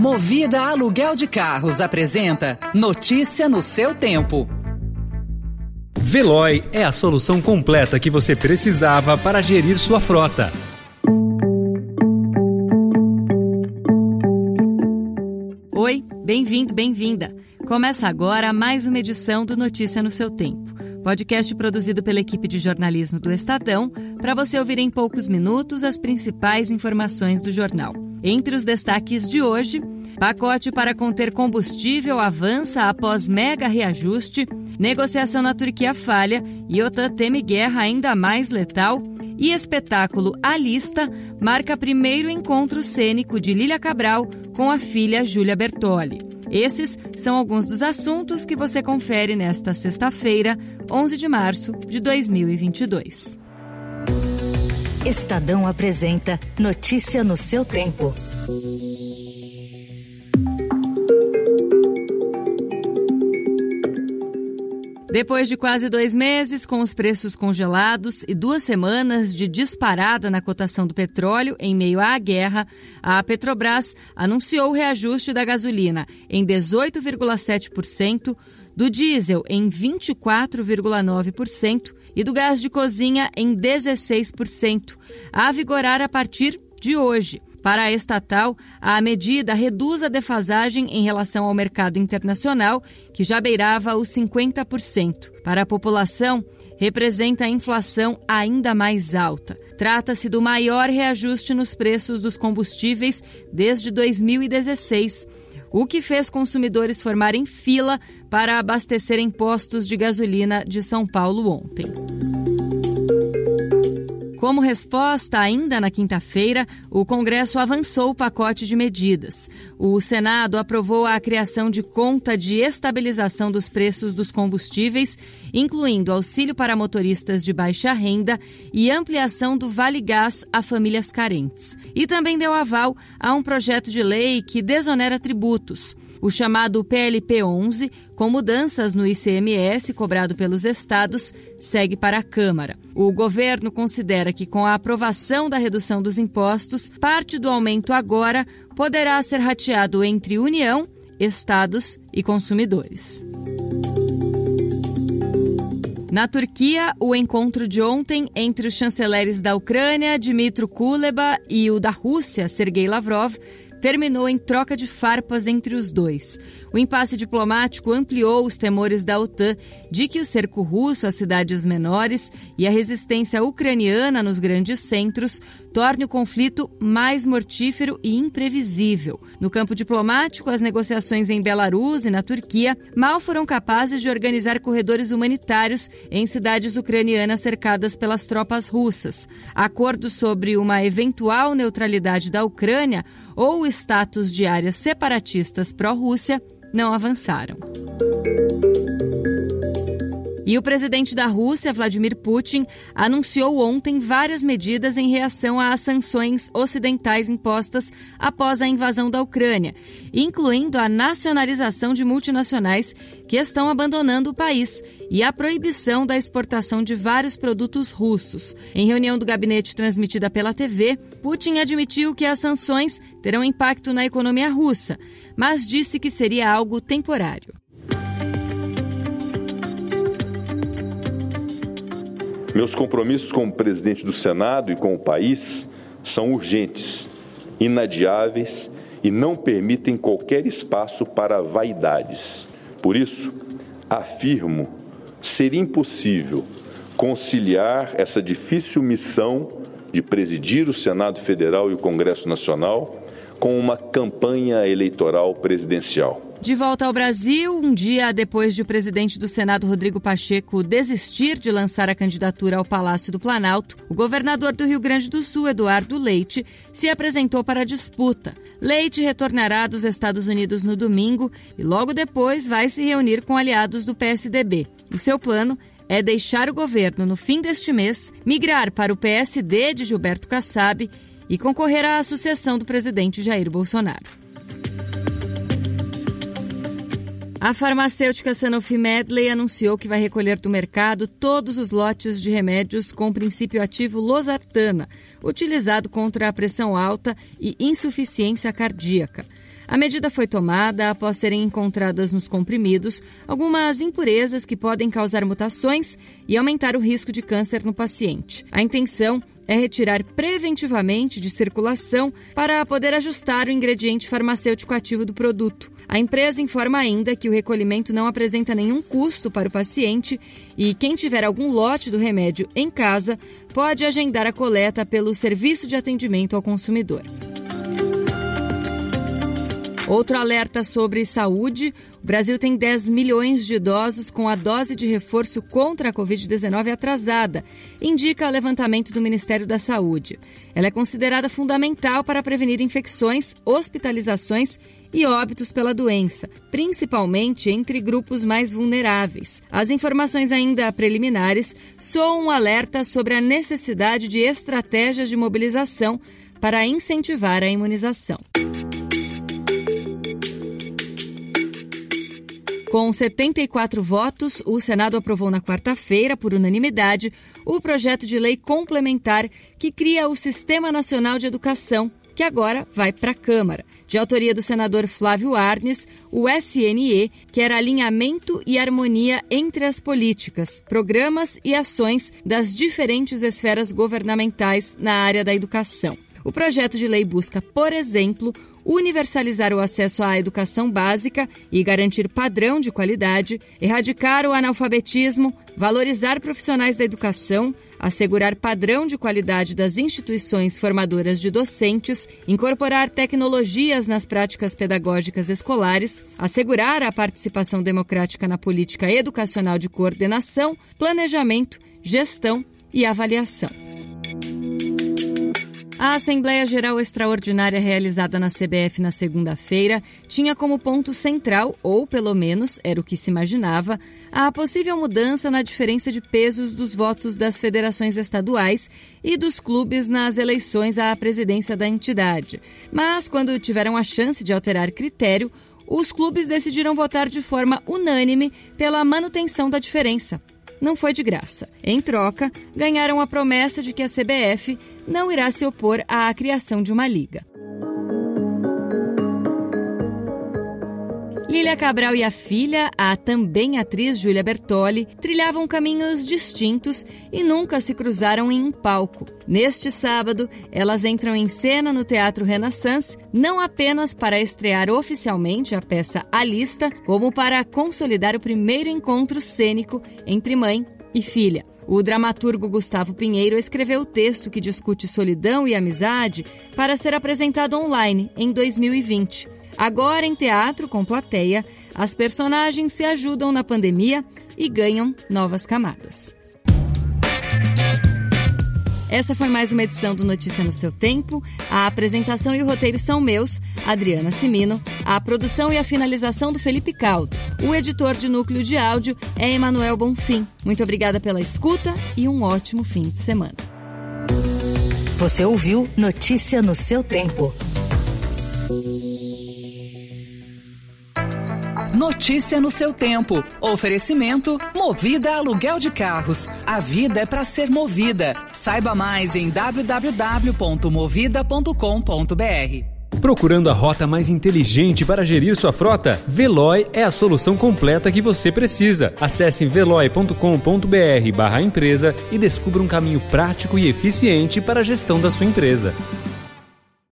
Movida Aluguel de Carros apresenta Notícia no seu tempo. Veloy é a solução completa que você precisava para gerir sua frota. Oi, bem-vindo, bem-vinda. Começa agora mais uma edição do Notícia no seu tempo. Podcast produzido pela equipe de jornalismo do Estadão, para você ouvir em poucos minutos as principais informações do jornal. Entre os destaques de hoje, pacote para conter combustível avança após mega reajuste, negociação na Turquia falha e OTAN teme guerra ainda mais letal e espetáculo A Lista marca primeiro encontro cênico de Lília Cabral com a filha Júlia Bertoli. Esses são alguns dos assuntos que você confere nesta sexta-feira, 11 de março de 2022. Estadão apresenta Notícia no seu tempo. Depois de quase dois meses com os preços congelados e duas semanas de disparada na cotação do petróleo em meio à guerra, a Petrobras anunciou o reajuste da gasolina em 18,7%, do diesel em 24,9% e do gás de cozinha em 16%, a vigorar a partir de hoje. Para a estatal, a medida reduz a defasagem em relação ao mercado internacional, que já beirava os 50%. Para a população, representa a inflação ainda mais alta. Trata-se do maior reajuste nos preços dos combustíveis desde 2016 o que fez consumidores formarem fila para abastecerem postos de gasolina de São Paulo ontem. Como resposta, ainda na quinta-feira, o Congresso avançou o pacote de medidas. O Senado aprovou a criação de conta de estabilização dos preços dos combustíveis, incluindo auxílio para motoristas de baixa renda e ampliação do Vale Gás a famílias carentes. E também deu aval a um projeto de lei que desonera tributos o chamado PLP 11, com mudanças no ICMS cobrado pelos estados, segue para a Câmara. O governo considera que, com a aprovação da redução dos impostos, parte do aumento agora poderá ser rateado entre União, estados e consumidores. Na Turquia, o encontro de ontem entre os chanceleres da Ucrânia, Dmitry Kuleba, e o da Rússia, Sergei Lavrov, terminou em troca de farpas entre os dois. O impasse diplomático ampliou os temores da OTAN de que o cerco russo às cidades menores e a resistência ucraniana nos grandes centros torne o conflito mais mortífero e imprevisível. No campo diplomático, as negociações em Belarus e na Turquia mal foram capazes de organizar corredores humanitários em cidades ucranianas cercadas pelas tropas russas. Acordos sobre uma eventual neutralidade da Ucrânia ou status de áreas separatistas pró-Rússia não avançaram. E o presidente da Rússia, Vladimir Putin, anunciou ontem várias medidas em reação às sanções ocidentais impostas após a invasão da Ucrânia, incluindo a nacionalização de multinacionais que estão abandonando o país e a proibição da exportação de vários produtos russos. Em reunião do gabinete transmitida pela TV, Putin admitiu que as sanções terão impacto na economia russa, mas disse que seria algo temporário. Meus compromissos como presidente do Senado e com o país são urgentes, inadiáveis e não permitem qualquer espaço para vaidades. Por isso, afirmo ser impossível conciliar essa difícil missão de presidir o Senado Federal e o Congresso Nacional com uma campanha eleitoral presidencial. De volta ao Brasil, um dia depois de o presidente do Senado, Rodrigo Pacheco, desistir de lançar a candidatura ao Palácio do Planalto, o governador do Rio Grande do Sul, Eduardo Leite, se apresentou para a disputa. Leite retornará dos Estados Unidos no domingo e logo depois vai se reunir com aliados do PSDB. O seu plano é deixar o governo no fim deste mês, migrar para o PSD de Gilberto Kassab e concorrerá à sucessão do presidente Jair Bolsonaro. A farmacêutica Sanofi Medley anunciou que vai recolher do mercado todos os lotes de remédios com princípio ativo losartana, utilizado contra a pressão alta e insuficiência cardíaca. A medida foi tomada após serem encontradas nos comprimidos algumas impurezas que podem causar mutações e aumentar o risco de câncer no paciente. A intenção é retirar preventivamente de circulação para poder ajustar o ingrediente farmacêutico ativo do produto. A empresa informa ainda que o recolhimento não apresenta nenhum custo para o paciente e quem tiver algum lote do remédio em casa pode agendar a coleta pelo Serviço de Atendimento ao Consumidor. Outro alerta sobre saúde: o Brasil tem 10 milhões de idosos com a dose de reforço contra a Covid-19 atrasada, indica o levantamento do Ministério da Saúde. Ela é considerada fundamental para prevenir infecções, hospitalizações e óbitos pela doença, principalmente entre grupos mais vulneráveis. As informações ainda preliminares soam um alerta sobre a necessidade de estratégias de mobilização para incentivar a imunização. Com 74 votos, o Senado aprovou na quarta-feira, por unanimidade, o projeto de lei complementar que cria o Sistema Nacional de Educação, que agora vai para a Câmara. De autoria do senador Flávio Arnes, o SNE quer alinhamento e harmonia entre as políticas, programas e ações das diferentes esferas governamentais na área da educação. O projeto de lei busca, por exemplo, universalizar o acesso à educação básica e garantir padrão de qualidade, erradicar o analfabetismo, valorizar profissionais da educação, assegurar padrão de qualidade das instituições formadoras de docentes, incorporar tecnologias nas práticas pedagógicas escolares, assegurar a participação democrática na política educacional de coordenação, planejamento, gestão e avaliação. A Assembleia Geral Extraordinária realizada na CBF na segunda-feira tinha como ponto central, ou pelo menos era o que se imaginava, a possível mudança na diferença de pesos dos votos das federações estaduais e dos clubes nas eleições à presidência da entidade. Mas, quando tiveram a chance de alterar critério, os clubes decidiram votar de forma unânime pela manutenção da diferença não foi de graça. Em troca, ganharam a promessa de que a CBF não irá se opor à criação de uma liga. Lília Cabral e a filha, a também atriz Júlia Bertoli, trilhavam caminhos distintos e nunca se cruzaram em um palco. Neste sábado, elas entram em cena no Teatro Renaissance, não apenas para estrear oficialmente a peça A Lista, como para consolidar o primeiro encontro cênico entre mãe e filha. O dramaturgo Gustavo Pinheiro escreveu o texto que discute solidão e amizade para ser apresentado online em 2020. Agora, em teatro com plateia, as personagens se ajudam na pandemia e ganham novas camadas. Essa foi mais uma edição do Notícia no Seu Tempo. A apresentação e o roteiro são meus, Adriana Simino. A produção e a finalização do Felipe Caldo. O editor de núcleo de áudio é Emanuel Bonfim. Muito obrigada pela escuta e um ótimo fim de semana. Você ouviu Notícia no Seu Tempo. Notícia no seu tempo. Oferecimento Movida Aluguel de Carros. A vida é para ser movida. Saiba mais em www.movida.com.br. Procurando a rota mais inteligente para gerir sua frota? Veloy é a solução completa que você precisa. Acesse veloy.com.br/empresa e descubra um caminho prático e eficiente para a gestão da sua empresa.